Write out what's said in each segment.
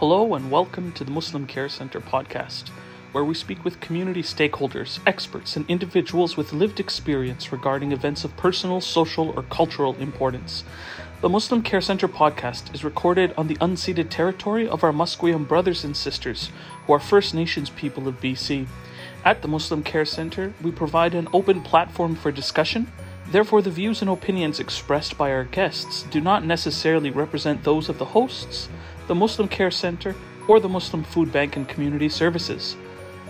Hello and welcome to the Muslim Care Center podcast, where we speak with community stakeholders, experts, and individuals with lived experience regarding events of personal, social, or cultural importance. The Muslim Care Center podcast is recorded on the unceded territory of our Musqueam brothers and sisters, who are First Nations people of BC. At the Muslim Care Center, we provide an open platform for discussion. Therefore, the views and opinions expressed by our guests do not necessarily represent those of the hosts, the Muslim Care Center, or the Muslim Food Bank and Community Services.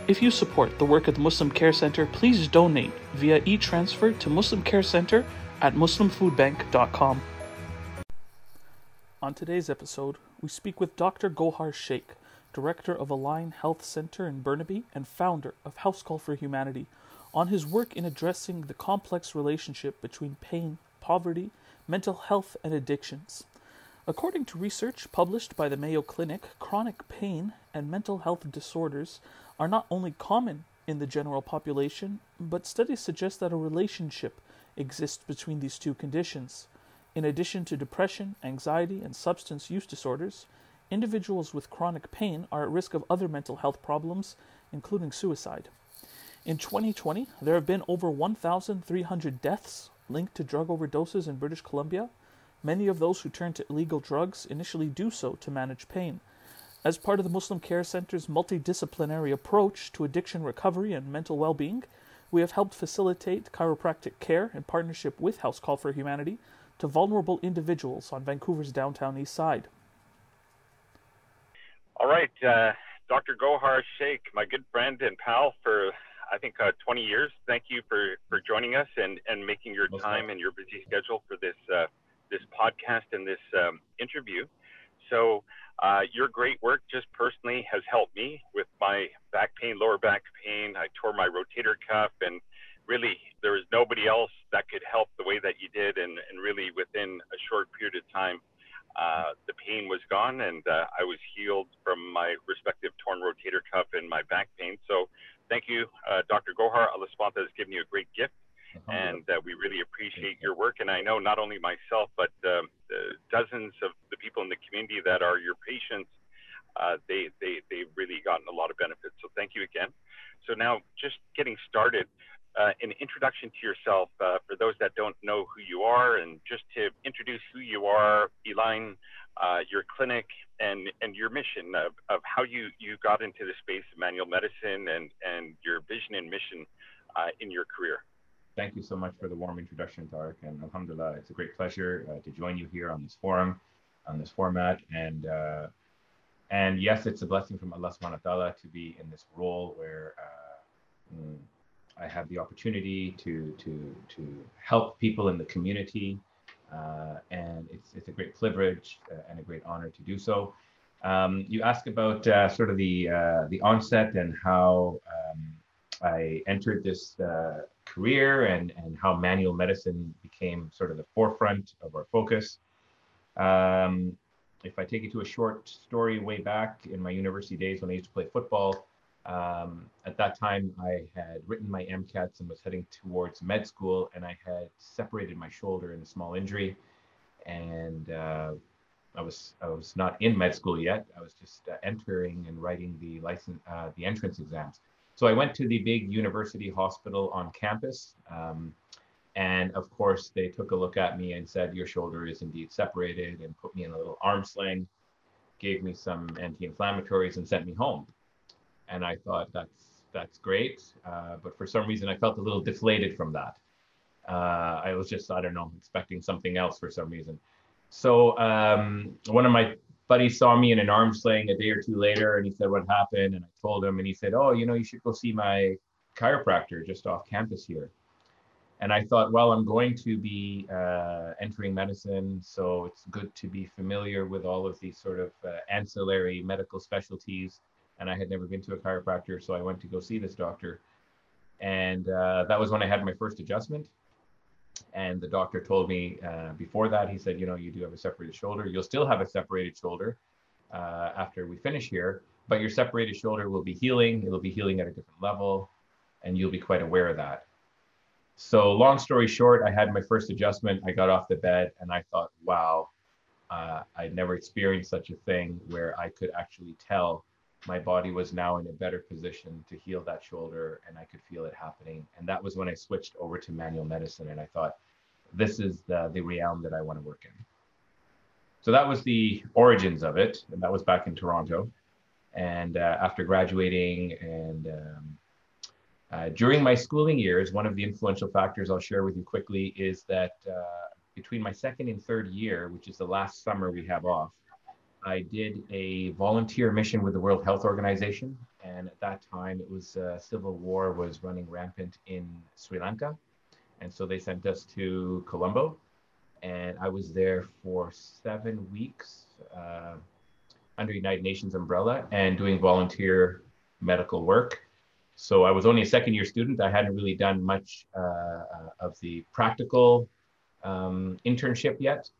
If you support the work of the Muslim Care Center, please donate via e transfer to Muslim Care Center at muslimfoodbank.com. On today's episode, we speak with Dr. Gohar Sheikh, director of Align Health Center in Burnaby and founder of House Call for Humanity, on his work in addressing the complex relationship between pain, poverty, mental health, and addictions. According to research published by the Mayo Clinic, chronic pain and mental health disorders are not only common in the general population, but studies suggest that a relationship exists between these two conditions. In addition to depression, anxiety, and substance use disorders, individuals with chronic pain are at risk of other mental health problems, including suicide. In 2020, there have been over 1,300 deaths linked to drug overdoses in British Columbia. Many of those who turn to illegal drugs initially do so to manage pain. As part of the Muslim Care Center's multidisciplinary approach to addiction recovery and mental well being, we have helped facilitate chiropractic care in partnership with House Call for Humanity to vulnerable individuals on Vancouver's downtown east side. All right, uh, Dr. Gohar Sheikh, my good friend and pal for I think uh, 20 years. Thank you for, for joining us and, and making your time and your busy schedule for this uh, this podcast and this um, interview. So uh, your great work just personally has helped me with my back pain, lower back pain. I tore my rotator cuff and really there was nobody else that could help the way that you did and, and really within a short period of time uh, the pain was gone and uh, I was healed from my respective torn rotator cuff and my back pain. So thank you, uh, Dr. Gohar. Allah has given you a great gift and uh, we really appreciate your work. And I know not only myself, but um, dozens of the people in the community that are your patients, uh, they, they, they've really gotten a lot of benefits. So thank you again. So now just getting started, uh, an introduction to yourself uh, for those that don't know who you are, and just to introduce who you are, Align, uh, your clinic, and and your mission of, of how you you got into the space of manual medicine and and your vision and mission uh, in your career. Thank you so much for the warm introduction, Tarek, and Alhamdulillah, it's a great pleasure uh, to join you here on this forum, on this format, and uh, and yes, it's a blessing from Allah Subhanahu wa Taala to be in this role where. Mm, I have the opportunity to to to help people in the community, uh, and it's it's a great privilege uh, and a great honor to do so. Um, you ask about uh, sort of the uh, the onset and how um, I entered this uh, career and and how manual medicine became sort of the forefront of our focus. Um, if I take you to a short story way back in my university days when I used to play football, um, at that time, I had written my MCATs and was heading towards med school, and I had separated my shoulder in a small injury, and uh, I was I was not in med school yet. I was just uh, entering and writing the license uh, the entrance exams. So I went to the big university hospital on campus, um, and of course they took a look at me and said your shoulder is indeed separated, and put me in a little arm sling, gave me some anti-inflammatories, and sent me home and I thought that's that's great. Uh, but for some reason, I felt a little deflated from that. Uh, I was just I don't know expecting something else for some reason. So um, one of my buddies saw me in an arm sling a day or two later, and he said what happened, and I told him, and he said, oh, you know, you should go see my chiropractor just off campus here. And I thought, well, I'm going to be uh, entering medicine, so it's good to be familiar with all of these sort of uh, ancillary medical specialties and I had never been to a chiropractor, so I went to go see this doctor, and uh, that was when I had my first adjustment. And the doctor told me uh, before that, he said, you know, you do have a separated shoulder. You'll still have a separated shoulder uh, after we finish here, but your separated shoulder will be healing. It'll be healing at a different level, and you'll be quite aware of that. So, long story short, I had my first adjustment. I got off the bed and I thought, wow, Uh, I'd never experienced such a thing where I could actually tell my body was now in a better position to heal that shoulder and I could feel it happening. And that was when I switched over to manual medicine and I thought, this is the, the realm that I want to work in. So that was the origins of it. And that was back in Toronto. And uh, after graduating and um, uh, during my schooling years, one of the influential factors I'll share with you quickly is that uh, between my second and third year, which is the last summer we have off, I did a volunteer mission with the World Health Organization. And at that time, it was uh, civil war was running rampant in Sri Lanka. And so they sent us to Colombo. And I was there for seven weeks uh, under United Nations umbrella and doing volunteer medical work. So I was only a second year student. I hadn't really done much uh, of the practical um, internship yet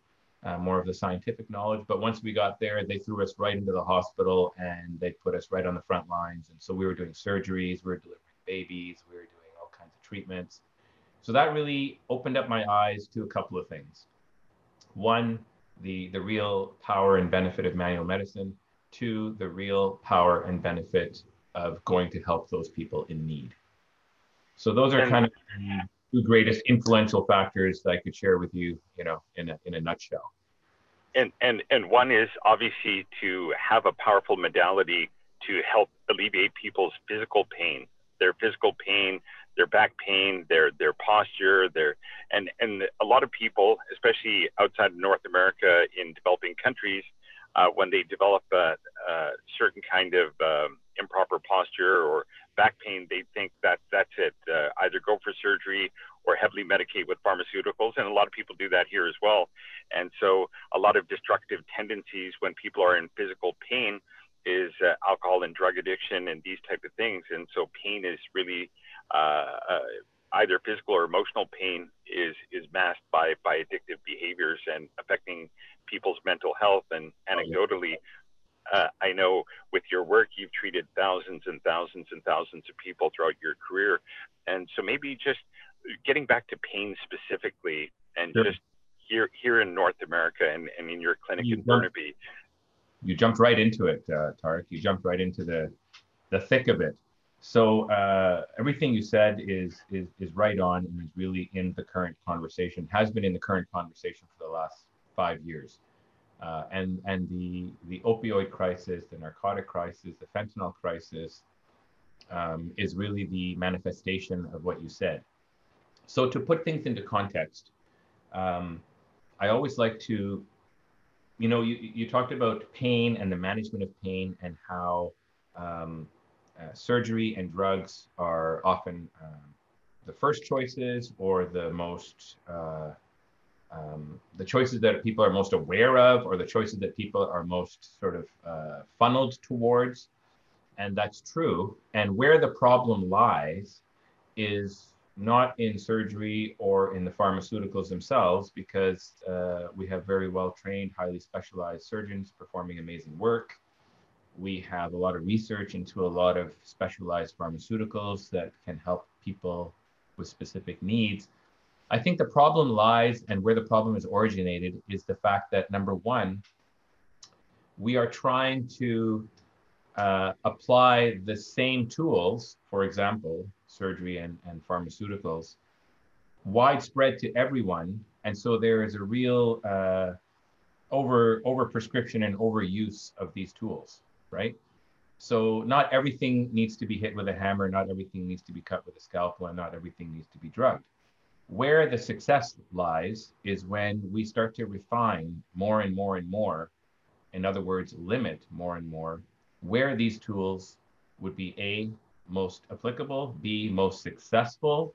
uh, more of the scientific knowledge. But once we got there, they threw us right into the hospital and they put us right on the front lines. And so we were doing surgeries, we were delivering babies, we were doing all kinds of treatments. So that really opened up my eyes to a couple of things. One, the, the real power and benefit of manual medicine. Two, the real power and benefit of going to help those people in need. So those are kind of two greatest influential factors that I could share with you, you know, in a, in a nutshell. And, and, and one is obviously to have a powerful modality to help alleviate people's physical pain, their physical pain, their back pain, their, their posture, their, and, and a lot of people, especially outside of North America in developing countries, uh, when they develop a, a certain kind of um, improper posture or back pain, they think that that's it. Uh, either go for surgery or heavily medicate with pharmaceuticals. And a lot of people do that here as well. And so a lot of destructive tendencies when people are in physical pain is uh, alcohol and drug addiction and these type of things. And so pain is really uh, uh either physical or emotional pain is is masked by by addictive behaviors and affecting people's mental health. And anecdotally, uh, I know with your work, you've treated thousands and thousands and thousands of people throughout your career. And so maybe just getting back to pain specifically and sure. just here, here in North America and, and in your clinic you in Burnaby. You jumped right into it, uh, Tarek. You jumped right into the, the thick of it. So uh, everything you said is, is, is right on and is really in the current conversation, has been in the current conversation for the last five years. Uh, and and the the opioid crisis, the narcotic crisis, the fentanyl crisis um, is really the manifestation of what you said. So to put things into context, um, I always like to, you know, you, you talked about pain and the management of pain and how um, uh, surgery and drugs are often um, the first choices or the most uh, um, the choices that people are most aware of or the choices that people are most sort of uh, funneled towards. And that's true. And where the problem lies is not in surgery or in the pharmaceuticals themselves, because uh, we have very well trained, highly specialized surgeons performing amazing work. We have a lot of research into a lot of specialized pharmaceuticals that can help people with specific needs. I think the problem lies and where the problem is originated is the fact that number one, we are trying to uh, apply the same tools, for example, surgery and, and pharmaceuticals, widespread to everyone. And so there is a real uh, over over prescription and overuse of these tools, right? So not everything needs to be hit with a hammer, not everything needs to be cut with a scalpel, and not everything needs to be drugged. Where the success lies is when we start to refine more and more and more, in other words, limit more and more, where these tools would be A, most applicable, B, most successful,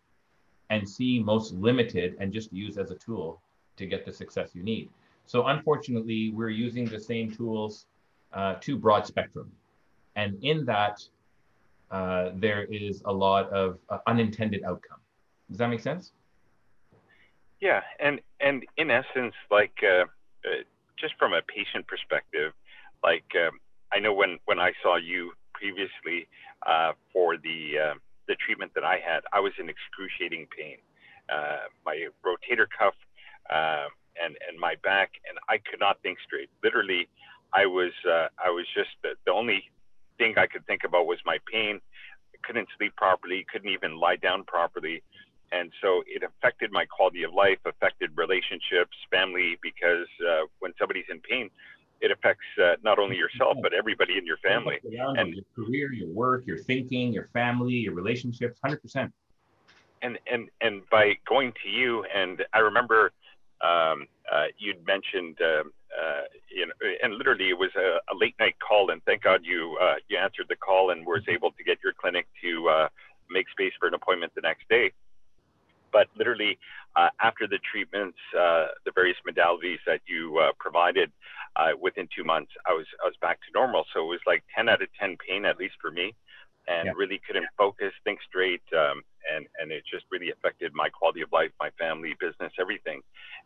and C, most limited, and just use as a tool to get the success you need. So unfortunately, we're using the same tools uh, to broad spectrum. And in that, uh, there is a lot of uh, unintended outcome. Does that make sense? Yeah, and and in essence, like uh, uh, just from a patient perspective, like um, I know when when I saw you previously uh, for the uh, the treatment that I had, I was in excruciating pain. Uh, my rotator cuff uh, and and my back, and I could not think straight. Literally, I was I was just the, the only thing I could think about was my pain. I couldn't sleep properly, couldn't even lie down properly. And so it affected my quality of life, affected relationships, family, because uh, when somebody's in pain, it affects uh, not only yourself but everybody in your family. and your career your work your thinking your family your relationships 100% and and and by going to you and i remember um, uh, you'd mentioned uh, uh, you know and literally it was a, a, late night call and thank god you uh, you answered the call and was able to get your clinic to uh, make space for an appointment the next day but literally uh, after the treatments, uh, the various modalities that you uh, provided, uh, within two months, I was I was back to normal. So it was like 10 out of 10 pain, at least for me, and yeah. really couldn't focus, think straight, um, and and it just really affected my quality of life, my family, business, everything.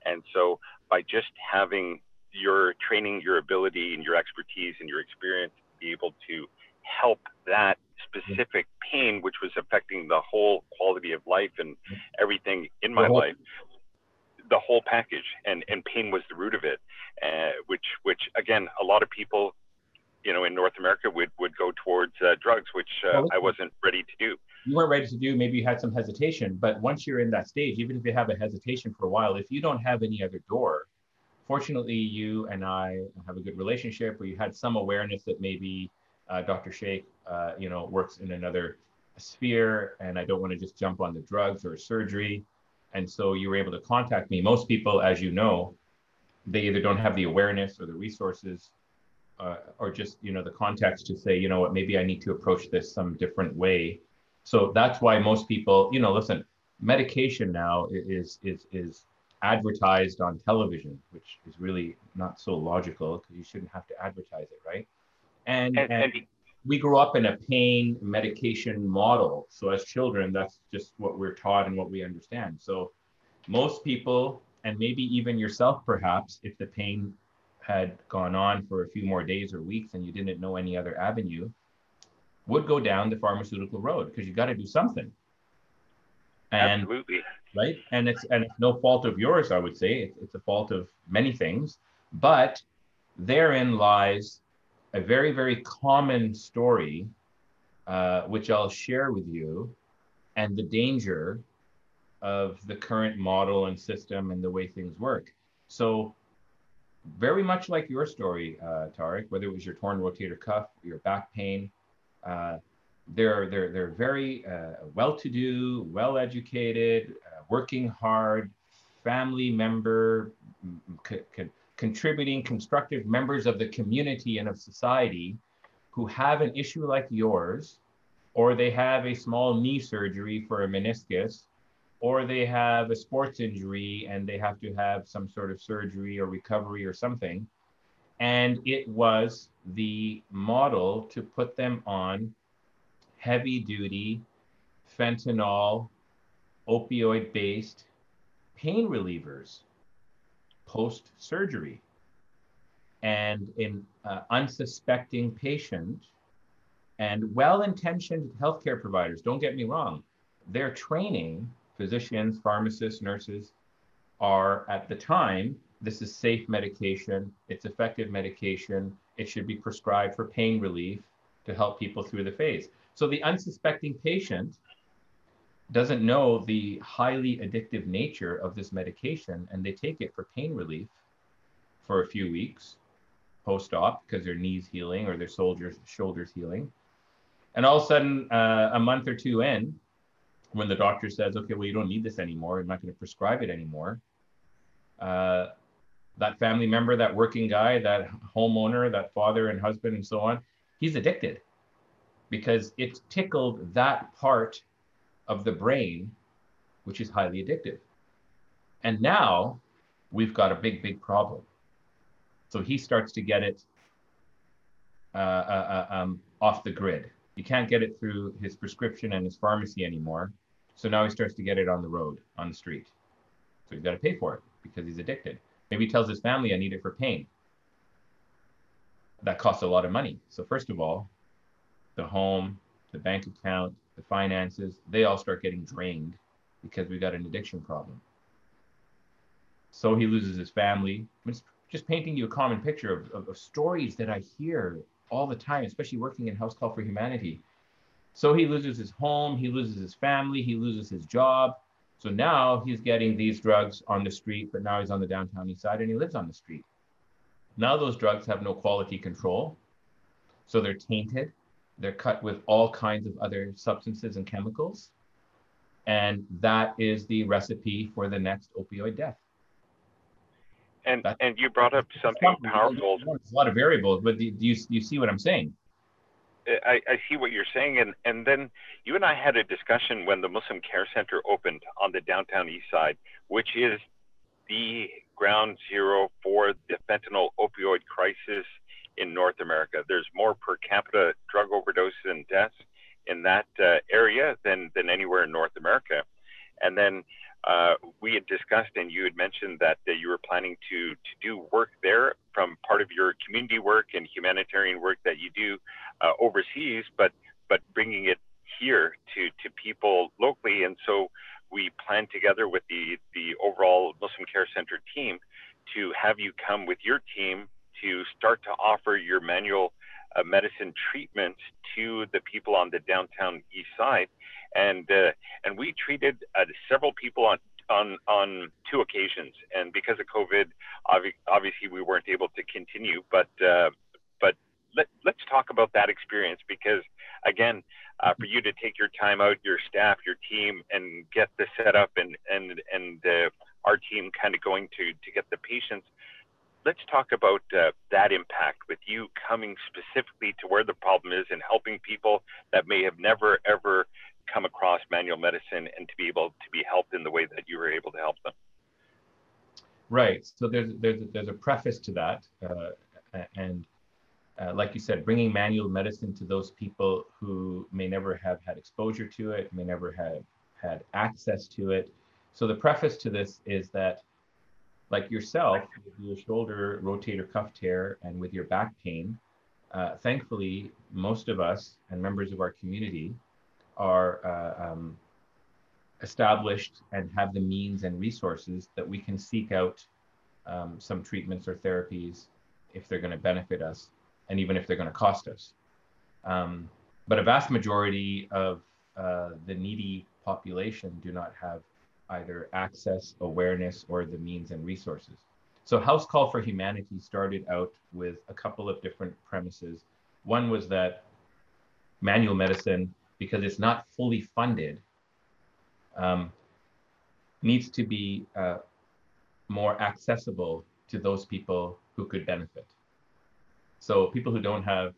And so by just having your training, your ability, and your expertise and your experience, be able to help that specific pain, which was affecting the whole quality of life and everything in my life, the whole package, and and pain was the root of it, uh, which which again a lot of people, you know, in North America would would go towards uh, drugs, which uh, I wasn't ready to do. You weren't ready to do. Maybe you had some hesitation, but once you're in that stage, even if you have a hesitation for a while, if you don't have any other door, fortunately, you and I have a good relationship, where you had some awareness that maybe uh, Dr. Sheikh, uh, you know, works in another sphere, and I don't want to just jump on the drugs or surgery. And so you were able to contact me. Most people, as you know, they either don't have the awareness or the resources, uh, or just you know the context to say, you know what, maybe I need to approach this some different way. So that's why most people, you know, listen, medication now is is is advertised on television, which is really not so logical because you shouldn't have to advertise it, right? And, and, and, we grew up in a pain medication model. So as children, that's just what we're taught and what we understand. So most people, and maybe even yourself, perhaps, if the pain had gone on for a few more days or weeks and you didn't know any other avenue, would go down the pharmaceutical road because you got to do something. And, Absolutely. Right. And it's and it's no fault of yours, I would say. It's, it's a fault of many things, but therein lies a very, very common story, uh, which I'll share with you, and the danger of the current model and system and the way things work. So, very much like your story, uh, Tarek, whether it was your torn rotator cuff, your back pain, uh, they're, they're, they're very uh, well to do, well educated, uh, working hard, family member, c- c- contributing, constructive members of the community and of society who have an issue like yours, or they have a small knee surgery for a meniscus, or they have a sports injury and they have to have some sort of surgery or recovery or something. And it was the model to put them on heavy duty fentanyl, opioid based pain relievers post surgery. And an uh, unsuspecting patient and well intentioned healthcare providers, don't get me wrong, their training, physicians, pharmacists, nurses, are at the time, this is safe medication, it's effective medication, it should be prescribed for pain relief to help people through the phase. So the unsuspecting patient doesn't know the highly addictive nature of this medication and they take it for pain relief for a few weeks post op because their knees healing or their soldiers shoulders healing. And all of a sudden uh, a month or two in when the doctor says okay well you don't need this anymore. I'm not going to prescribe it anymore uh, that family member that working guy that homeowner that father and husband and so on he's addicted. Because it's tickled that part of the brain, which is highly addictive. And now we've got a big, big problem. So he starts to get it uh, uh, uh, um, off the grid. He can't get it through his prescription and his pharmacy anymore. So now he starts to get it on the road, on the street. So he's got to pay for it because he's addicted. Maybe he tells his family, I need it for pain. That costs a lot of money. So, first of all, the home, the bank account, the finances, they all start getting drained because we got an addiction problem. So he loses his family. It's just painting you a common picture of, of, of stories that I hear all the time, especially working in House Call for Humanity. So he loses his home, he loses his family, he loses his job. So now he's getting these drugs on the street, but now he's on the downtown east side and he lives on the street. Now those drugs have no quality control. So they're tainted. They're cut with all kinds of other substances and chemicals. And that is the recipe for the next opioid death. And That's, and you brought up something powerful. There's a lot of variables, but do you, do you see what I'm saying? I, I see what you're saying, and and then you and I had a discussion when the Muslim Care Center opened on the downtown east side, which is the ground zero for the fentanyl opioid crisis in North America. There's more per capita drug overdoses and deaths in that uh, area than than anywhere in North America. And then uh, we had discussed, and you had mentioned that you were planning to to do work there from part of your community work and humanitarian work that you do uh, overseas, but but bringing it here to to people locally. And so we planned together with the the overall Muslim Care Center team to have you come with your team to start to offer your manual uh, medicine treatment to the people on the downtown east side and uh, and we treated uh, several people on on on two occasions. And because of COVID, obvi- obviously we weren't able to continue. But uh, but let, let's talk about that experience because again, uh, for you to take your time out, your staff, your team, and get the setup and and and uh, our team kind of going to to get the patients. Let's talk about uh, that impact with you coming specifically to where the problem is and helping people that may have never ever come across manual medicine and to be able to be helped in the way that you were able to help them. Right. So there's there's there's a preface to that, uh, and uh, like you said, bringing manual medicine to those people who may never have had exposure to it, may never have had access to it. So the preface to this is that, like yourself, with your shoulder rotator cuff tear and with your back pain, uh, thankfully, most of us and members of our community are uh, um, established and have the means and resources that we can seek out um, some treatments or therapies if they're going to benefit us and even if they're going to cost us. Um, but a vast majority of uh, the needy population do not have either access, awareness, or the means and resources. So House Call for Humanity started out with a couple of different premises. One was that manual medicine because it's not fully funded, um, needs to be uh, more accessible to those people who could benefit. So people who don't have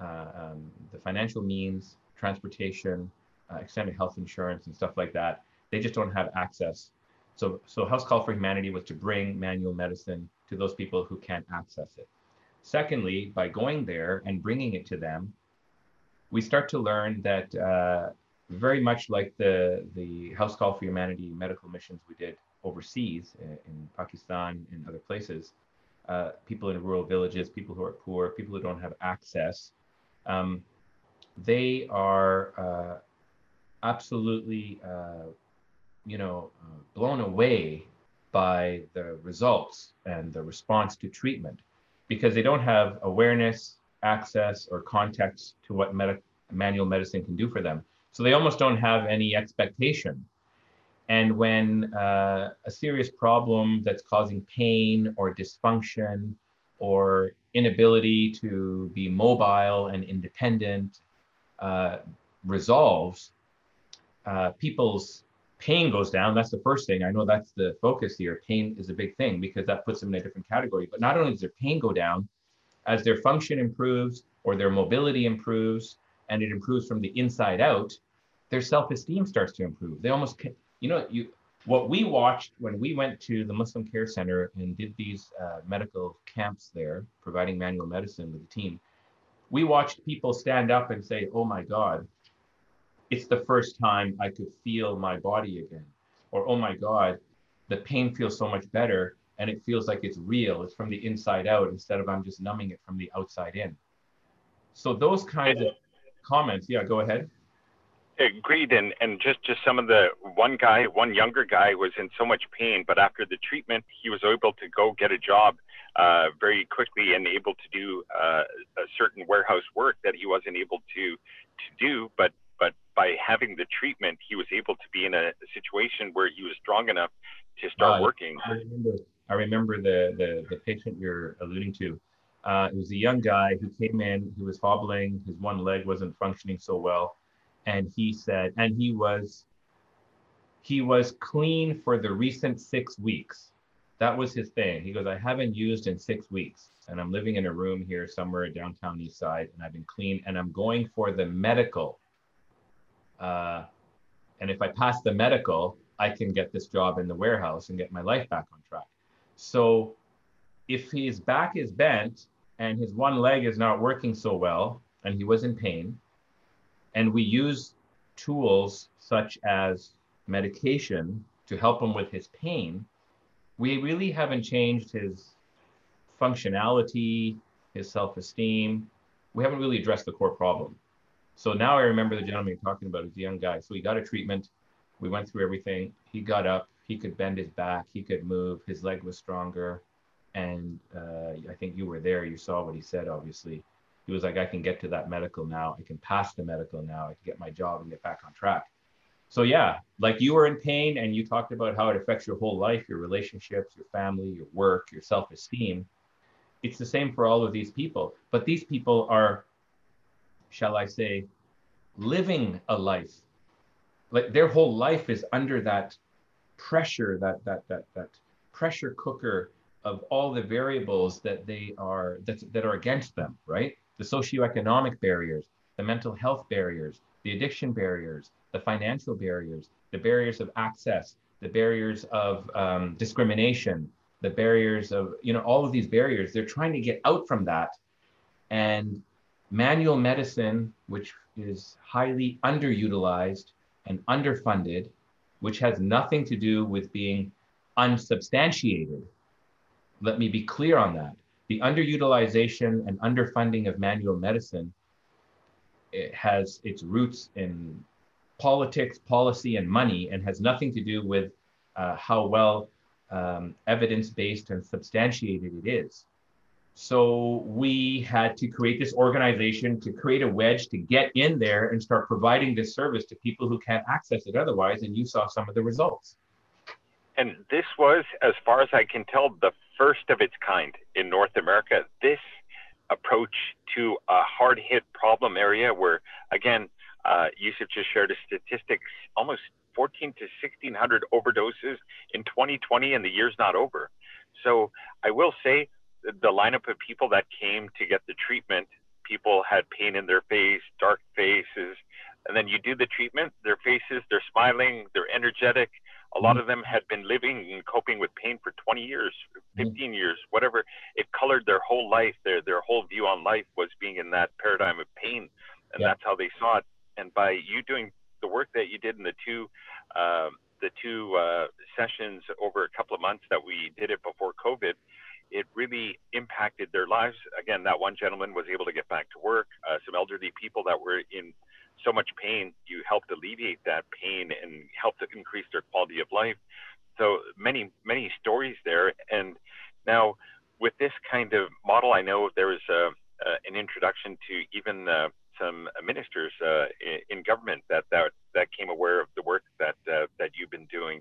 uh, um, the financial means, transportation, uh, extended health insurance, and stuff like that, they just don't have access. So, so House Call for Humanity was to bring manual medicine to those people who can't access it. Secondly, by going there and bringing it to them, we start to learn that uh, very much like the, the House Call for Humanity medical missions we did overseas in, in Pakistan and other places, uh, people in rural villages, people who are poor, people who don't have access, um, they are uh, absolutely, uh, you know, uh, blown away by the results and the response to treatment because they don't have awareness access or context to what med- manual medicine can do for them. So they almost don't have any expectation. And when uh, a serious problem that's causing pain or dysfunction or inability to be mobile and independent uh, resolves, uh, people's pain goes down. That's the first thing. I know that's the focus here. Pain is a big thing because that puts them in a different category. But not only does their pain go down, as their function improves or their mobility improves and it improves from the inside out, their self-esteem starts to improve. They almost, you know, you what we watched when we went to the Muslim Care Center and did these uh, medical camps there, providing manual medicine with the team. We watched people stand up and say, "Oh my God, it's the first time I could feel my body again," or "Oh my God, the pain feels so much better." and it feels like it's real. It's from the inside out instead of I'm just numbing it from the outside in. So those kinds of comments, yeah, go ahead. Agreed, and and just just some of the one guy, one younger guy was in so much pain, but after the treatment, he was able to go get a job uh, very quickly and able to do uh, a certain warehouse work that he wasn't able to to do. But but by having the treatment, he was able to be in a, situation where he was strong enough to start uh, working. I remember, I remember the, the the patient you're alluding to. Uh, it was a young guy who came in. He was hobbling. His one leg wasn't functioning so well and he said, and he was he was clean for the recent six weeks. That was his thing. He goes, I haven't used in six weeks, and I'm living in a room here somewhere downtown East Side, and I've been clean, and I'm going for the medical. Uh, and if I pass the medical, I can get this job in the warehouse and get my life back on track. So if his back is bent and his one leg is not working so well, and he was in pain, and we use tools such as medication to help him with his pain. We really haven't changed his functionality, his self esteem. We haven't really addressed the core problem. So now I remember the gentleman you're talking about is a young guy. So he got a treatment. We went through everything. He got up. He could bend his back. He could move. His leg was stronger. And uh, I think you were there. You saw what he said, obviously he was like, I can get to that medical now. I can pass the medical now. I can get my job and get back on track. So yeah, like you were in pain and you talked about how it affects your whole life, your relationships, your family, your work, your self-esteem. It's the same for all of these people. But these people are, shall I say, living a life. Like their whole life is under that pressure, that that that that pressure cooker of all the variables that they are that, that are against them, right? the socioeconomic barriers, the mental health barriers, the addiction barriers, the financial barriers, the barriers of access, the barriers of um, discrimination, the barriers of, you know, all of these barriers. They're trying to get out from that. And manual medicine, which is highly underutilized and underfunded, which has nothing to do with being unsubstantiated. Let me be clear on that the underutilization and underfunding of manual medicine it has its roots in politics, policy, and money, and has nothing to do with uh, how well um, evidence based and substantiated it is. So we had to create this organization to create a wedge to get in there and start providing this service to people who can't access it otherwise. And you saw some of the results. And this was, as far as I can tell, the first of its kind in North America. This approach to a hard hit problem area where, again, uh, Yusuf just shared a statistics almost 14 to 1600 overdoses in 2020, and the year's not over. So I will say the lineup of people that came to get the treatment, people had pain in their face, dark faces, and then you do the treatment, their faces, they're smiling, they're energetic, a lot of them had been living and coping with pain for 20 years, mm-hmm. 15 years, whatever. It colored their whole life. Their their whole view on life was being in that paradigm of pain, and yeah. that's how they saw it. And by you doing the work that you did in the two um, the two uh, sessions over a couple of months that we did it before COVID, it really impacted their lives. Again, that one gentleman was able to get back to work. Uh, some elderly people that were in so much pain, you helped alleviate that pain and helped increase their quality of life. So many, many stories there. And now with this kind of model, I know there was a, uh, an introduction to even uh, some ministers uh, in, in government that, that that came aware of the work that uh, that you've been doing,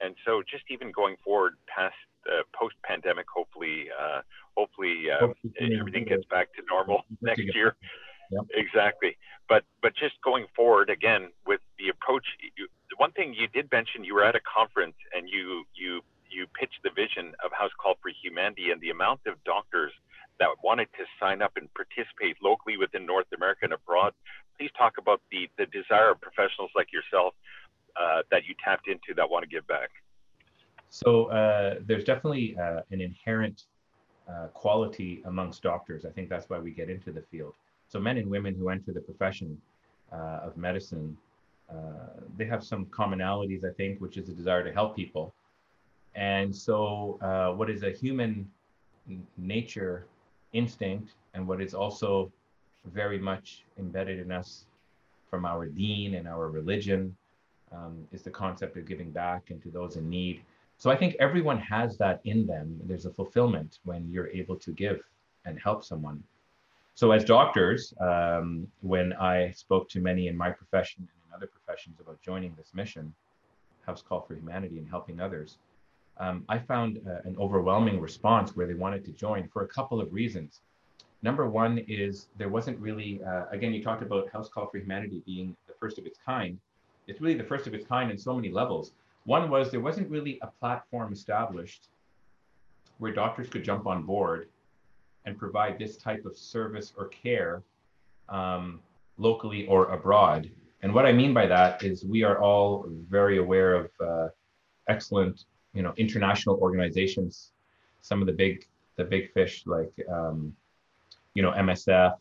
and so just even going forward past uh, post pandemic, hopefully, uh, hopefully, hopefully everything gets back to normal next year. Yep. Exactly. But but just going forward again with the approach, you, one thing you did mention, you were at a conference and you you you pitched the vision of House Call for Humanity and the amount of doctors that wanted to sign up and participate locally within North America and abroad. Please talk about the the desire of professionals like yourself uh, that you tapped into that want to give back. So uh, there's definitely uh, an inherent uh, quality amongst doctors. I think that's why we get into the field. So men and women who enter the profession uh, of medicine, uh, they have some commonalities, I think, which is a desire to help people. And so, uh, what is a human nature instinct, and what is also very much embedded in us from our deen and our religion um, is the concept of giving back and to those in need. So I think everyone has that in them. There's a fulfillment when you're able to give and help someone. So as doctors, um, when I spoke to many in my profession and in other professions about joining this mission, House Call for Humanity and helping others, um, I found uh, an overwhelming response where they wanted to join for a couple of reasons. Number one is there wasn't really, uh, again, you talked about House Call for Humanity being the first of its kind. It's really the first of its kind in so many levels. One was there wasn't really a platform established where doctors could jump on board and provide this type of service or care um, locally or abroad. And what I mean by that is we are all very aware of uh, excellent, you know, international organizations. Some of the big, the big fish like, um, you know, MSF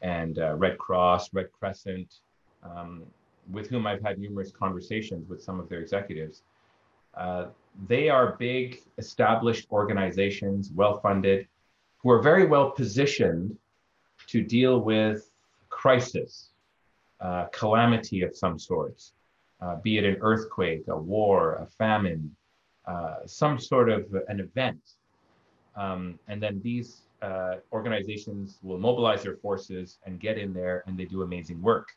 and uh, Red Cross, Red Crescent, um, with whom I've had numerous conversations with some of their executives. Uh, they are big, established organizations, well funded, who are very well positioned to deal with crisis, uh, calamity of some sorts, uh, be it an earthquake, a war, a famine, uh, some sort of an event. Um, and then these uh, organizations will mobilize their forces and get in there and they do amazing work.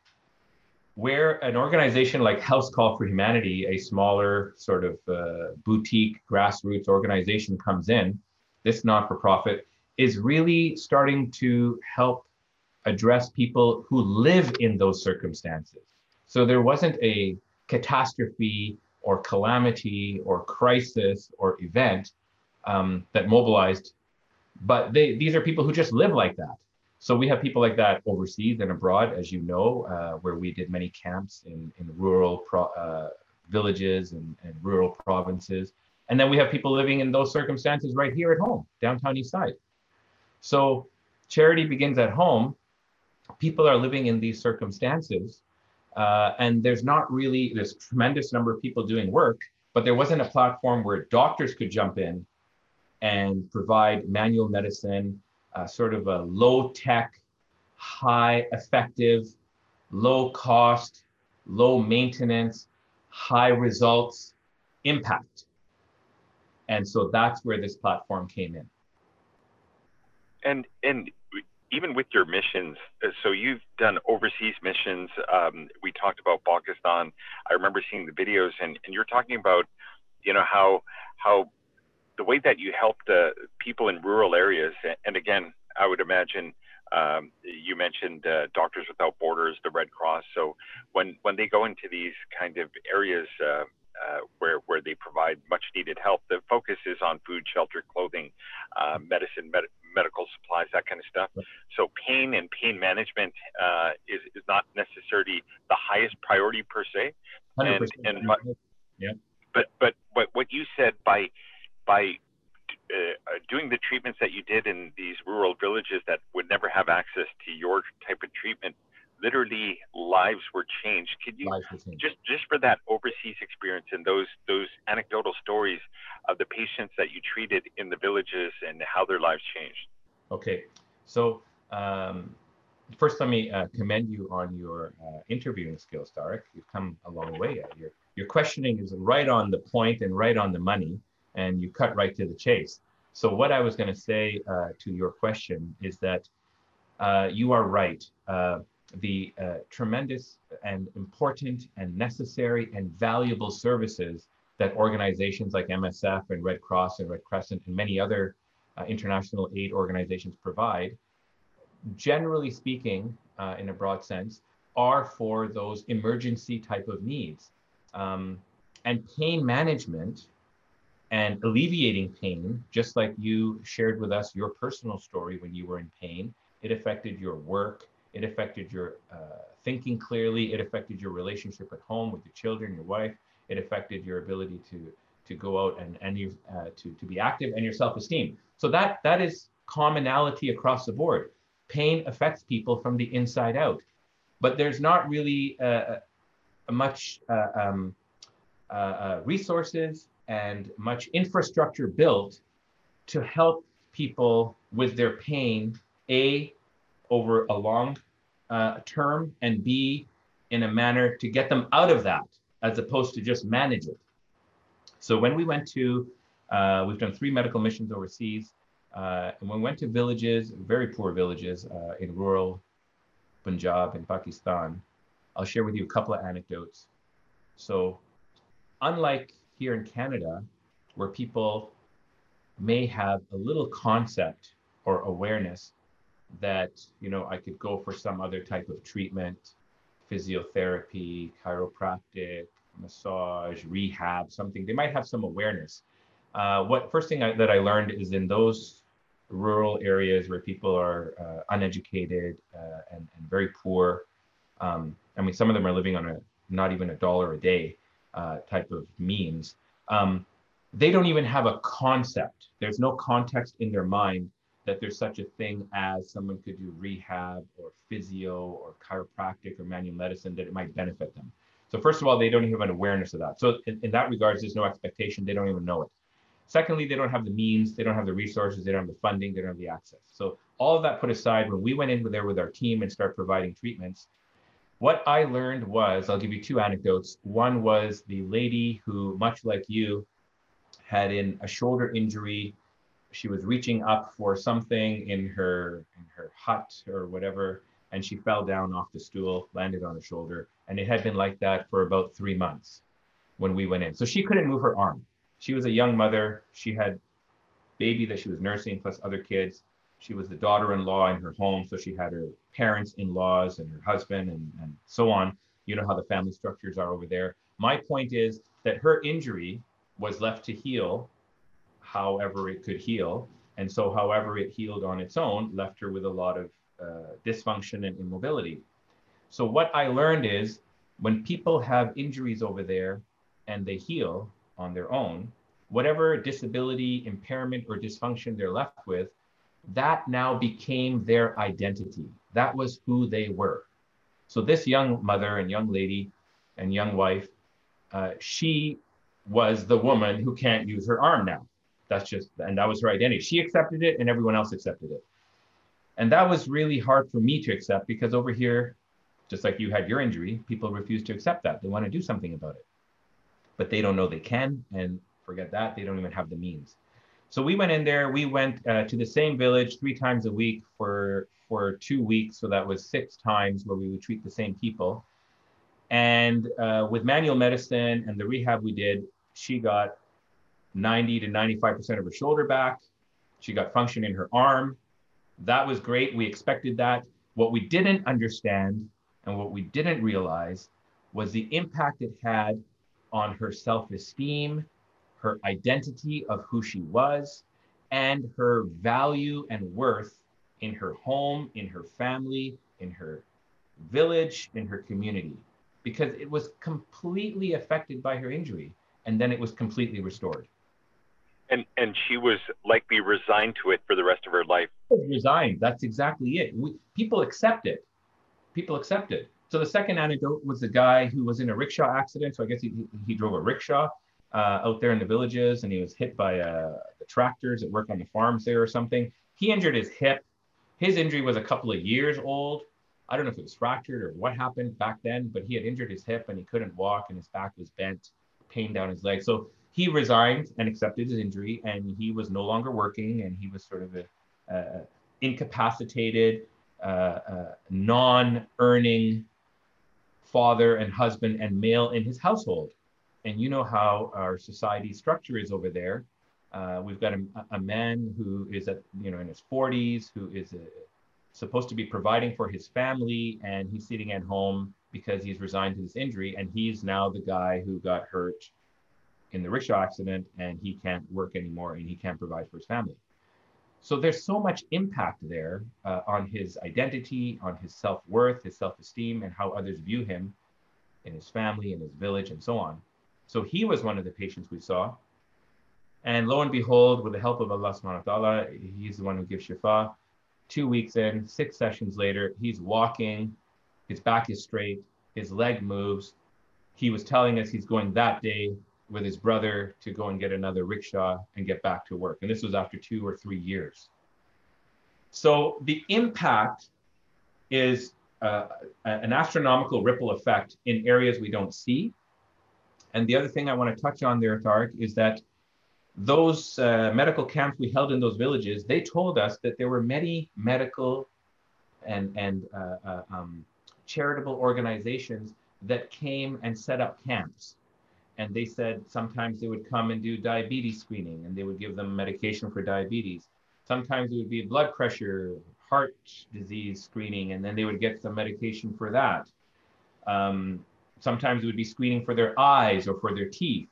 Where an organization like House Call for Humanity, a smaller sort of uh, boutique grassroots organization, comes in, this not for profit is really starting to help address people who live in those circumstances. So there wasn't a catastrophe or calamity or crisis or event um, that mobilized, but they, these are people who just live like that. So we have people like that overseas and abroad, as you know, uh, where we did many camps in, in rural pro, uh, villages and, and rural provinces. And then we have people living in those circumstances right here at home, downtown East Side. So charity begins at home. People are living in these circumstances, uh, and there's not really this tremendous number of people doing work, but there wasn't a platform where doctors could jump in and provide manual medicine, uh, sort of a low tech, high effective, low cost, low maintenance, high results impact. And so that's where this platform came in and and even with your missions, uh, so you've done overseas missions. Um, we talked about Pakistan. I remember seeing the videos, and, and you're talking about, you know, how how the way that you help the people in rural areas. And again, I would imagine um, you mentioned uh, Doctors Without Borders, the Red Cross. So when when they go into these kind of areas. Uh, uh, where where they provide much needed help. The focus is on food, shelter, clothing, uh, medicine, med- medical supplies, that kind of stuff. So pain and pain management uh, is is not necessarily the highest priority per se. And and but, yeah. but but but what you said by by uh, doing the treatments that you did in these rural villages that would never have access to your type of treatment literally lives were changed. Could you just just for that overseas experience and those those anecdotal stories of the patients that you treated in the villages and how their lives changed? Okay, so um, first let me uh, commend you on your uh, interviewing skills, Tarek. You've come a long way. Uh, your your questioning is right on the point and right on the money, and you cut right to the chase. So what I was going to say uh, to your question is that uh, you are right. Uh, the uh, tremendous and important and necessary and valuable services that organizations like MSF and Red Cross and Red Crescent and many other uh, international aid organizations provide, generally speaking, uh, in a broad sense, are for those emergency type of needs. Um, and pain management and alleviating pain, just like you shared with us your personal story when you were in pain, it affected your work, it affected your uh, thinking clearly. It affected your relationship at home with your children, your wife. It affected your ability to to go out and and you uh, to to be active and your self-esteem. So that that is commonality across the board. Pain affects people from the inside out, but there's not really uh, much uh, um, uh, uh, resources and much infrastructure built to help people with their pain. A over a long uh, term and B in a manner to get them out of that as opposed to just manage it. So when we went to, uh, we've done three medical missions overseas. Uh, and when we went to villages, very poor villages uh, in rural Punjab in Pakistan, I'll share with you a couple of anecdotes. So, unlike here in Canada, where people may have a little concept or awareness that, you know, I could go for some other type of treatment, physiotherapy, chiropractic, massage, rehab, something, they might have some awareness. Uh, what first thing I, that I learned is in those rural areas where people are uh, uneducated uh, and, and, very poor. Um, I mean, some of them are living on a not even a dollar a day uh, type of means. Um, they don't even have a concept. There's no context in their mind that there's such a thing as someone could do rehab or physio or chiropractic or manual medicine that it might benefit them. So first of all, they don't even have an awareness of that. So in, in that regards, there's no expectation. They don't even know it. Secondly, they don't have the means, they don't have the resources, they don't have the funding, they don't have the access. So all of that put aside, when we went in there with our team and start providing treatments, what I learned was, I'll give you two anecdotes. One was the lady who, much like you, had in a shoulder injury. She was reaching up for something in her in her hut or whatever, and she fell down off the stool, landed on her shoulder, and it had been like that for about three months when we went in. So she couldn't move her arm she was a young mother. She had baby that she was nursing plus other kids. She was the daughter-in-law in her home, so she had her parents-in-laws and her husband and, and so on. You know how the family structures are over there. My point is that her injury was left to heal however it could heal. And so, however it healed on its own, left her with a lot of uh, dysfunction and immobility. So, what I learned is when people have injuries over there and they heal, on their own, whatever disability, impairment, or dysfunction they're left with, that now became their identity. That was who they were. So this young mother and young lady and young wife, uh, she was the woman who can't use her arm now. That's just, and that was her identity. She accepted it and everyone else accepted it. And that was really hard for me to accept because over here, just like you had your injury, people refuse to accept that. They want to do something about it but they don't know they can. And forget that, they don't even have the means. So we went in there. We went uh, to the same village three times a week for for two weeks. So that was six times where we would treat the same people. And uh, with manual medicine and the rehab we did, she got 90 to 95% of her shoulder back. She got function in her arm. That was great. We expected that. What we didn't understand and what we didn't realize was the impact it had on her self esteem, her identity of who she was, and her value and worth in her home, in her family, in her village, in her community, because it was completely affected by her injury and then it was completely restored. And, and she was likely resigned to it for the rest of her life. Resigned. That's exactly it. We, people accept it. People accept it. So the second anecdote was the guy who was in a rickshaw accident. So I guess he, he drove a rickshaw uh, out there in the villages and he was hit by uh, the tractors that work on the farms there or something. He injured his hip. His injury was a couple of years old. I don't know if it was fractured or what happened back then, but he had injured his hip and he couldn't walk and his back was bent, pain down his leg. So he resigned and accepted his injury and he was no longer working and he was sort of a, incapacitated, uh, uh, non earning father and husband and male in his household. And you know how our society structure is over there. Uh, we've got a, a, man who is at you know in his 40s who is a, supposed to be providing for his family, and he's sitting at home because he's resigned to this injury, and he's now the guy who got hurt in the rickshaw accident, and he can't work anymore, and he can't provide for his family. So there's so much impact there uh, on his identity, on his self worth, his self esteem, and how others view him in his family, in his village, and so on. So he was one of the patients we saw. And lo and behold, with the help of Allah subhanahu wa ta'ala, he's the one who gives shifa. Two weeks in, six sessions later, he's walking, his back is straight, his leg moves. He was telling us he's going that day with his brother to go and get another rickshaw and get back to work. And this was after two or three years. So the impact is uh, an astronomical ripple effect in areas we don't see. And the other thing I want to touch on there, Tariq, is that those uh, medical camps we held in those villages, they told us that there were many medical and, and uh, uh, um, charitable organizations that came and set up camps. And they said sometimes they would come and do diabetes screening and they would give them medication for diabetes. Sometimes it would be blood pressure, heart disease screening, and then they would get some medication for that. Um, sometimes it would be screening for their eyes or for their teeth.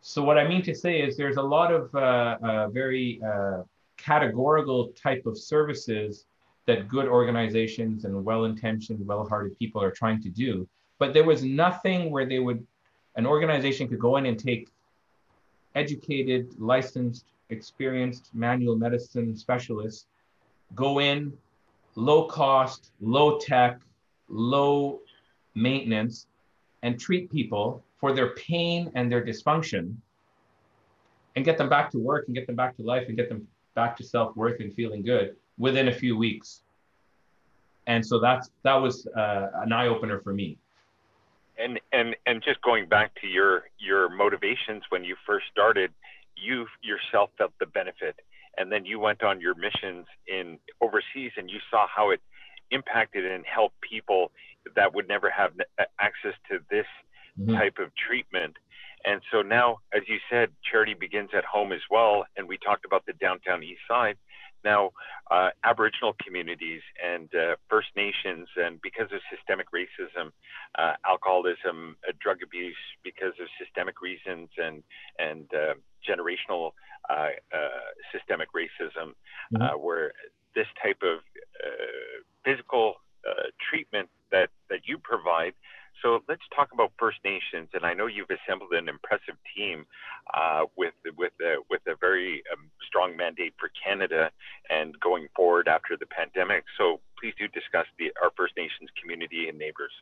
So what I mean to say is there's a lot of uh, uh, very uh, categorical type of services that good organizations and well-intentioned, well-hearted people are trying to do. But there was nothing where they would, an organization could go in and take educated, licensed, experienced manual medicine specialists, go in, low cost, low tech, low maintenance, and treat people for their pain and their dysfunction and get them back to work and get them back to life and get them back to self-worth and feeling good within a few weeks. And so that's that was uh, an eye-opener for me. And and and just going back to your your motivations when you first started you yourself felt the benefit and then you went on your missions in overseas and you saw how it impacted and helped people that would never have access to this mm-hmm. type of treatment. And so now, as you said, charity begins at home as well. And we talked about the downtown east side. Now, uh, Aboriginal communities and uh, First Nations, and because of systemic racism, uh, alcoholism, uh, drug abuse, because of systemic reasons and and uh, generational uh, systemic racism, mm-hmm. where this type of physical treatment that that you provide so let's talk about First Nations, and I know you've assembled an impressive team uh, with with a, with a very um, strong mandate for Canada and going forward after the pandemic. So please do discuss the our First Nations community and neighbors.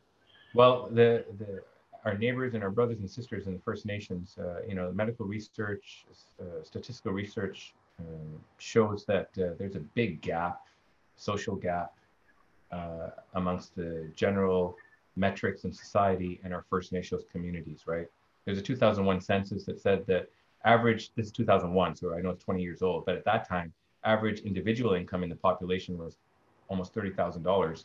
Well, the the our neighbors and our brothers and sisters in the First Nations, uh, you know, medical research, uh, statistical research um, shows that uh, there's a big gap, social gap, uh, amongst the general metrics in society and our First Nations communities, right? There's a 2001 census that said that average, this is 2001, so I know it's 20 years old, but at that time, average individual income in the population was almost $30,000.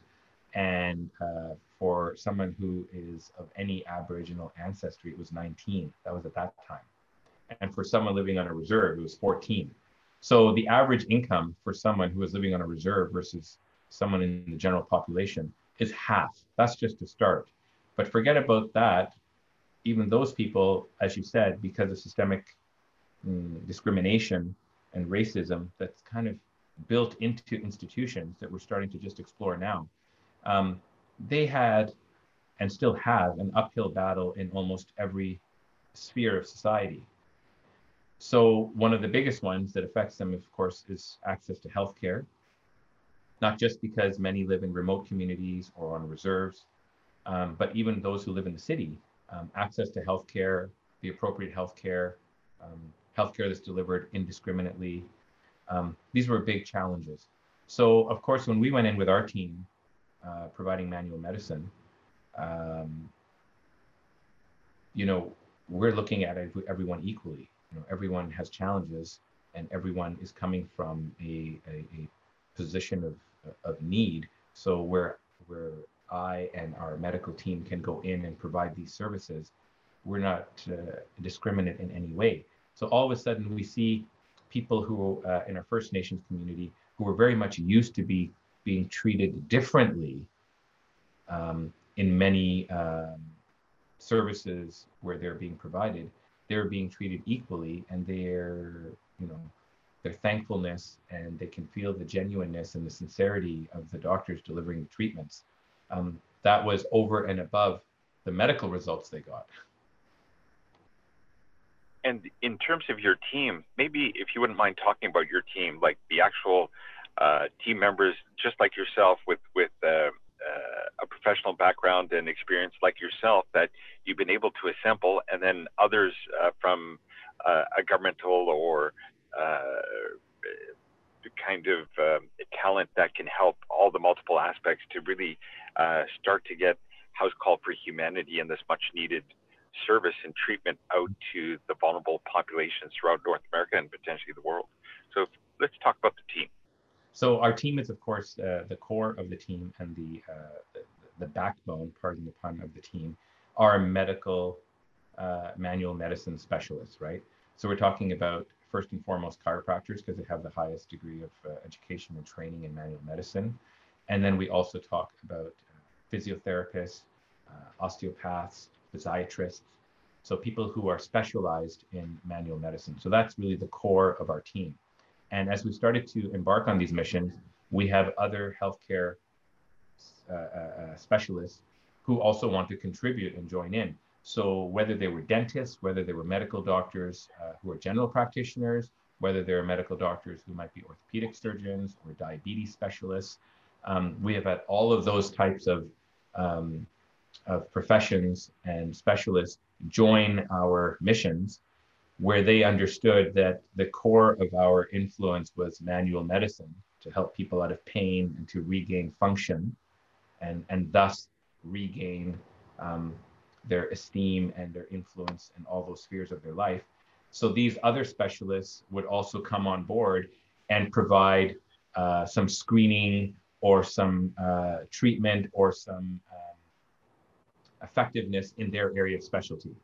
And uh, for someone who is of any Aboriginal ancestry, it was 19. That was at that time. And for someone living on a reserve, it was 14. So the average income for someone who was living on a reserve versus someone in the general population is half. That's just a start. But forget about that. Even those people, as you said, because of systemic mm, discrimination and racism that's kind of built into institutions that we're starting to just explore now, um, they had and still have an uphill battle in almost every sphere of society. So, one of the biggest ones that affects them, of course, is access to healthcare not just because many live in remote communities or on reserves, um, but even those who live in the city, um, access to healthcare, the appropriate healthcare, um, healthcare that's delivered indiscriminately. Um, these were big challenges. So, of course, when we went in with our team uh, providing manual medicine, um, you know, we're looking at everyone equally. You know, everyone has challenges, and everyone is coming from a, a, a position of of need. So where where I and our medical team can go in and provide these services, we're not uh, discriminate in any way. So all of a sudden we see people who uh, in our First Nations community who were very much used to be being treated differently um, in many um, services where they're being provided, they're being treated equally and they're, you know, their thankfulness and they can feel the genuineness and the sincerity of the doctors delivering the treatments. Um, that was over and above the medical results they got. And in terms of your team, maybe if you wouldn't mind talking about your team, like the actual uh, team members, just like yourself, with with uh, uh, a professional background and experience like yourself, that you've been able to assemble, and then others uh, from uh, a governmental or kind of um, talent that can help all the multiple aspects to really uh, start to get House Call for Humanity and this much needed service and treatment out to the vulnerable populations throughout North America and potentially the world. So let's talk about the team. So our team is, of course, uh, the core of the team and the, uh, the, the backbone, pardon the pun, of the team are medical uh, manual medicine specialists, right? So we're talking about first and foremost chiropractors because they have the highest degree of uh, education and training in manual medicine. And then we also talk about uh, physiotherapists, uh, osteopaths, physiatrists, so people who are specialized in manual medicine. So that's really the core of our team. And as we started to embark on these missions, we have other healthcare uh, uh, uh, specialists who also want to contribute and join in. So whether they were dentists, whether they were medical doctors uh, who are general practitioners, whether they're medical doctors who might be orthopedic surgeons or diabetes specialists, um, we have had all of those types of, um, of professions and specialists join our missions where they understood that the core of our influence was manual medicine to help people out of pain and to regain function and, and thus regain um, their esteem and their influence in all those spheres of their life. So these other specialists would also come on board and provide uh, some screening or some uh, treatment or some um, effectiveness in their area of specialty.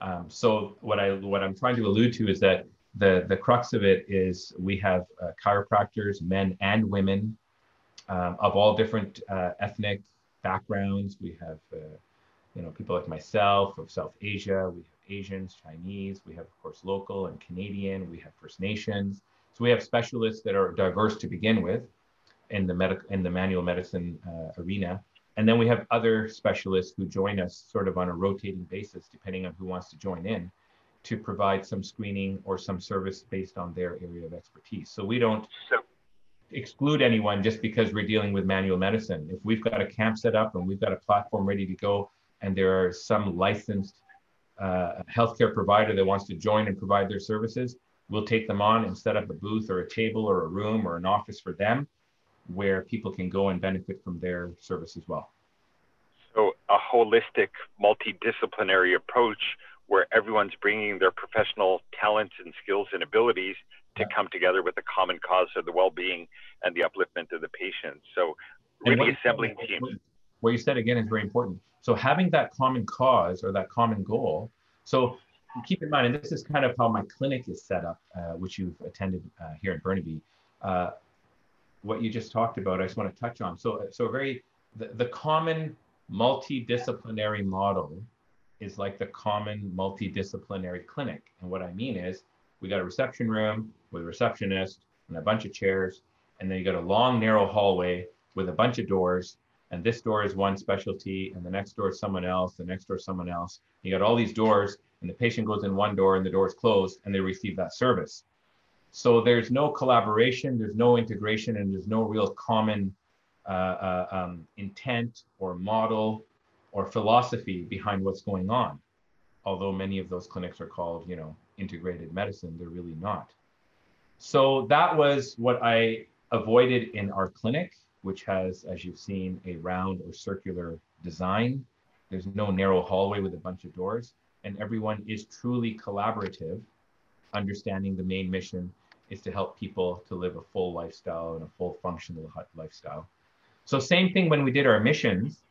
Um, so what I what I'm trying to allude to is that the the crux of it is we have uh, chiropractors, men and women, um, of all different uh, ethnic backgrounds. We have uh, you know people like myself of South Asia. We have Asians, Chinese. We have of course local and Canadian. We have First Nations. So we have specialists that are diverse to begin with in the medical in the manual medicine uh, arena and then we have other specialists who join us sort of on a rotating basis, depending on who wants to join in, to provide some screening or some service based on their area of expertise. So we don't exclude anyone just because we're dealing with manual medicine. If we've got a camp set up and we've got a platform ready to go, and there are some licensed uh, healthcare provider that wants to join and provide their services, we'll take them on and set up a booth or a table or a room or an office for them where people can go and benefit from their service as well. So, a holistic, multidisciplinary approach where everyone's bringing their professional talents and skills and abilities to yeah. come together with a common cause of the well-being and the upliftment of the patient. So, really assembling teams. What you said again is very important. So, having that common cause or that common goal. So, keep in mind, and this is kind of how my clinic is set up, uh, which you've attended uh, here in Burnaby. Uh, what you just talked about, I just want to touch on. So, so very the, the common multidisciplinary model is like the common multidisciplinary clinic. And what I mean is we got a reception room with a receptionist and a bunch of chairs, and then you got a long, narrow hallway with a bunch of doors. And this door is one specialty, and the next door is someone else, the next door is someone else. You got all these doors, and the patient goes in one door and the door is closed, and they receive that service. So there's no collaboration, there's no integration, and there's no real common uh, uh, um, intent or model or philosophy behind what's going on. Although many of those clinics are called, you know, integrated medicine, they're really not. So that was what I avoided in our clinic, which has, as you've seen, a round or circular design. There's no narrow hallway with a bunch of doors, and everyone is truly collaborative understanding the main mission is to help people to live a full lifestyle and a full functional lifestyle. So same thing when we did our missions,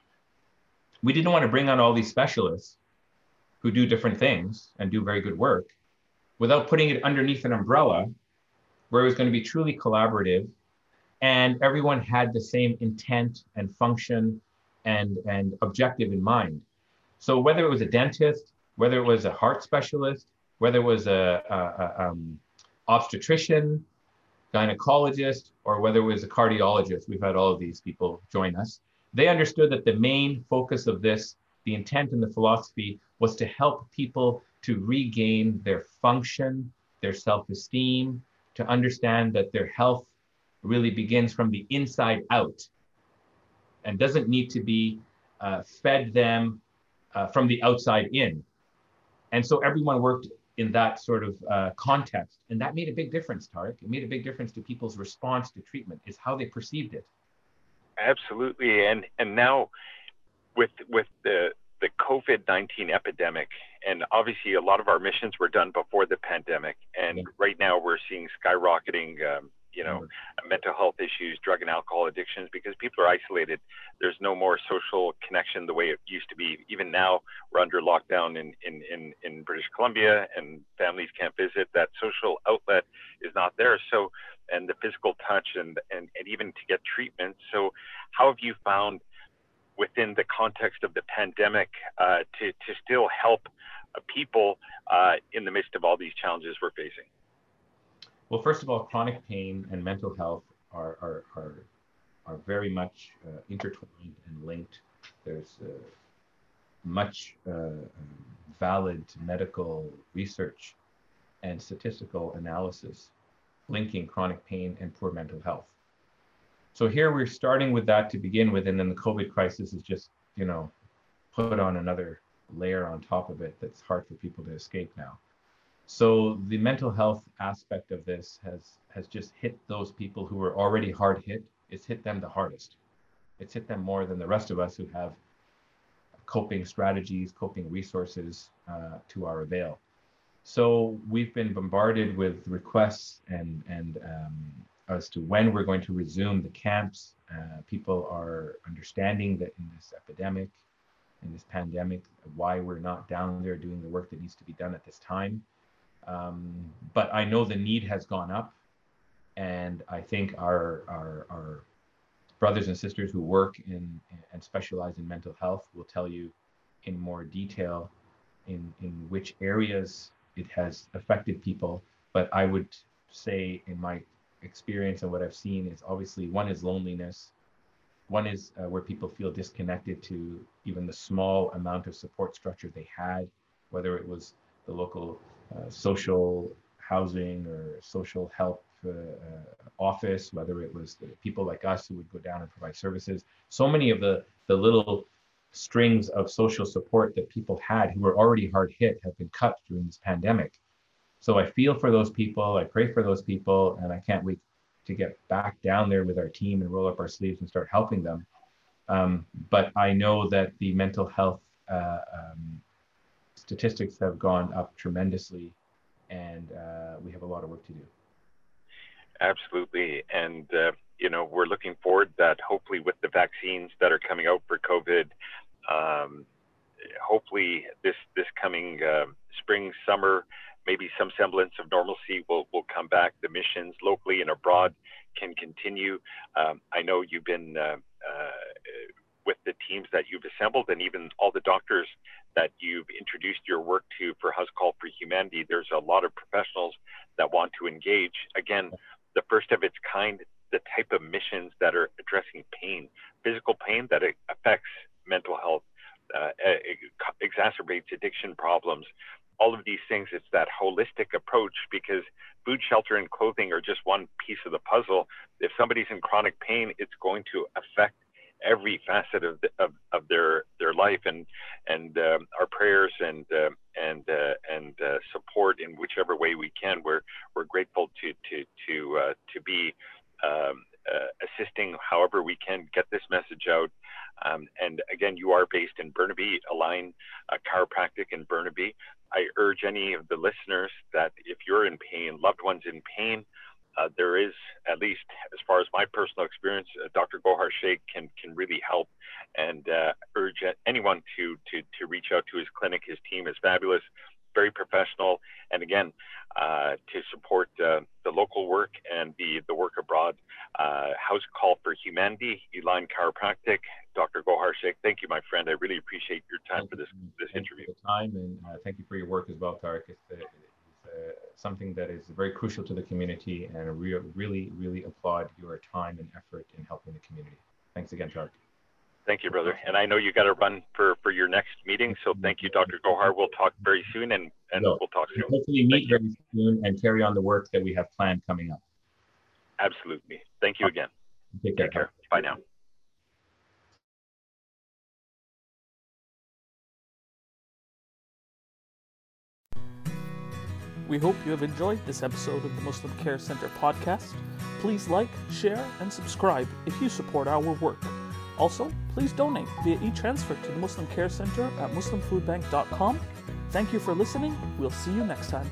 we didn't want to bring on all these specialists who do different things and do very good work without putting it underneath an umbrella where it was going to be truly collaborative and everyone had the same intent and function and, and objective in mind. So whether it was a dentist, whether it was a heart specialist, whether it was a, a, a um, obstetrician, gynecologist, or whether it was a cardiologist, we've had all of these people join us. They understood that the main focus of this, the intent and the philosophy, was to help people to regain their function, their self esteem, to understand that their health really begins from the inside out and doesn't need to be uh, fed them uh, from the outside in. And so everyone worked in that sort of uh, context. And that made a big difference, Tarek. It made a big difference to people's response to treatment, is how they perceived it. Absolutely. And and now with with the the COVID 19 epidemic, and obviously a lot of our missions were done before the pandemic. And yeah. right now we're seeing skyrocketing um, you know, mm-hmm. mental health issues, drug and alcohol addictions, because people are isolated. There's no more social connection the way it used to be. Even now, we're under lockdown in, in, in, in British Columbia and families can't visit. That social outlet is not there. So, and the physical touch and, and, and even to get treatment. So, how have you found within the context of the pandemic uh, to, to still help uh, people uh, in the midst of all these challenges we're facing? Well, first of all, chronic pain and mental health are, are, are, are very much uh, intertwined and linked. There's uh, much uh, valid medical research and statistical analysis linking chronic pain and poor mental health. So here we're starting with that to begin with, and then the COVID crisis is just, you know, put on another layer on top of it that's hard for people to escape now. So the mental health aspect of this has has just hit those people who were already hard hit. It's hit them the hardest. It's hit them more than the rest of us who have coping strategies, coping resources uh, to our avail. So we've been bombarded with requests and and um, as to when we're going to resume the camps. Uh, people are understanding that in this epidemic, in this pandemic, why we're not down there doing the work that needs to be done at this time. Um, but I know the need has gone up, and I think our our, our brothers and sisters who work in and specialize in mental health will tell you in more detail in in which areas it has affected people. But I would say, in my experience and what I've seen, is obviously one is loneliness. One is uh, where people feel disconnected to even the small amount of support structure they had, whether it was the local social housing or social help uh, uh, office, whether it was people like us who would go down and provide services. So many of the, the little strings of social support that people had who were already hard hit have been cut during this pandemic. So I feel for those people, I pray for those people, and I can't wait to get back down there with our team and roll up our sleeves and start helping them. Um, but I know that the mental health uh, um, statistics have gone up tremendously, and uh, we have a lot of work to do. Absolutely, and uh, you know we're looking forward that hopefully with the vaccines that are coming out for COVID, um, hopefully this this coming uh, spring summer, maybe some semblance of normalcy will will come back. The missions locally and abroad can continue. Um, I know you've been uh, uh, with the teams that you've assembled and even all the doctors that you've introduced your work to for House Call for Humanity. There's a lot of professionals that want to engage. Again, the first of its kind, the type of missions that are addressing pain, physical pain that affects mental health, uh, exacerbates addiction problems. All of these things, it's that holistic approach because food, shelter, and clothing are just one piece of the puzzle. If somebody's in chronic pain, it's going to affect every facet of, the, of, of their their life and and um, our prayers and uh, and uh, and uh, support in whichever way we can. We're we're grateful to to to uh, to be um, uh, assisting however we can get this message out. Um, and again you are based in Burnaby Align uh, chiropractic in Burnaby. I urge any of the listeners that if you're in pain loved ones in pain uh, there is, at least as far as my personal experience, uh, Dr. Gohar Sheikh can can really help, and uh, urge anyone to to to reach out to his clinic. His team is fabulous, very professional, and again, uh, to support uh, the local work and the the work abroad. Uh, House Call for Humanity, Align Chiropractic, Dr. Gohar Sheikh. Thank you, my friend. I really appreciate your time thank for this this thank interview. You for the time and thank you for your work as well, Tarek. It's, Uh, something that is very crucial to the community and re- really, really applaud your time and effort in helping the community. Thanks again, Tarek. Thank you, brother. And I know you got to run for, for your next meeting. So thank you, Dr. Gohar. We'll talk very soon and, and no, we'll talk soon. Hopefully meet very soon and carry on the work that we have planned coming up. Absolutely. Thank you again. Take care. Take care. Bye now. We hope you have enjoyed this episode of the Muslim Care Center podcast. Please like, share, and subscribe if you support our work. Also, please donate via e-transfer to the Muslim Care Center at muslimfoodbank.com. Thank you for listening. We'll see you next time.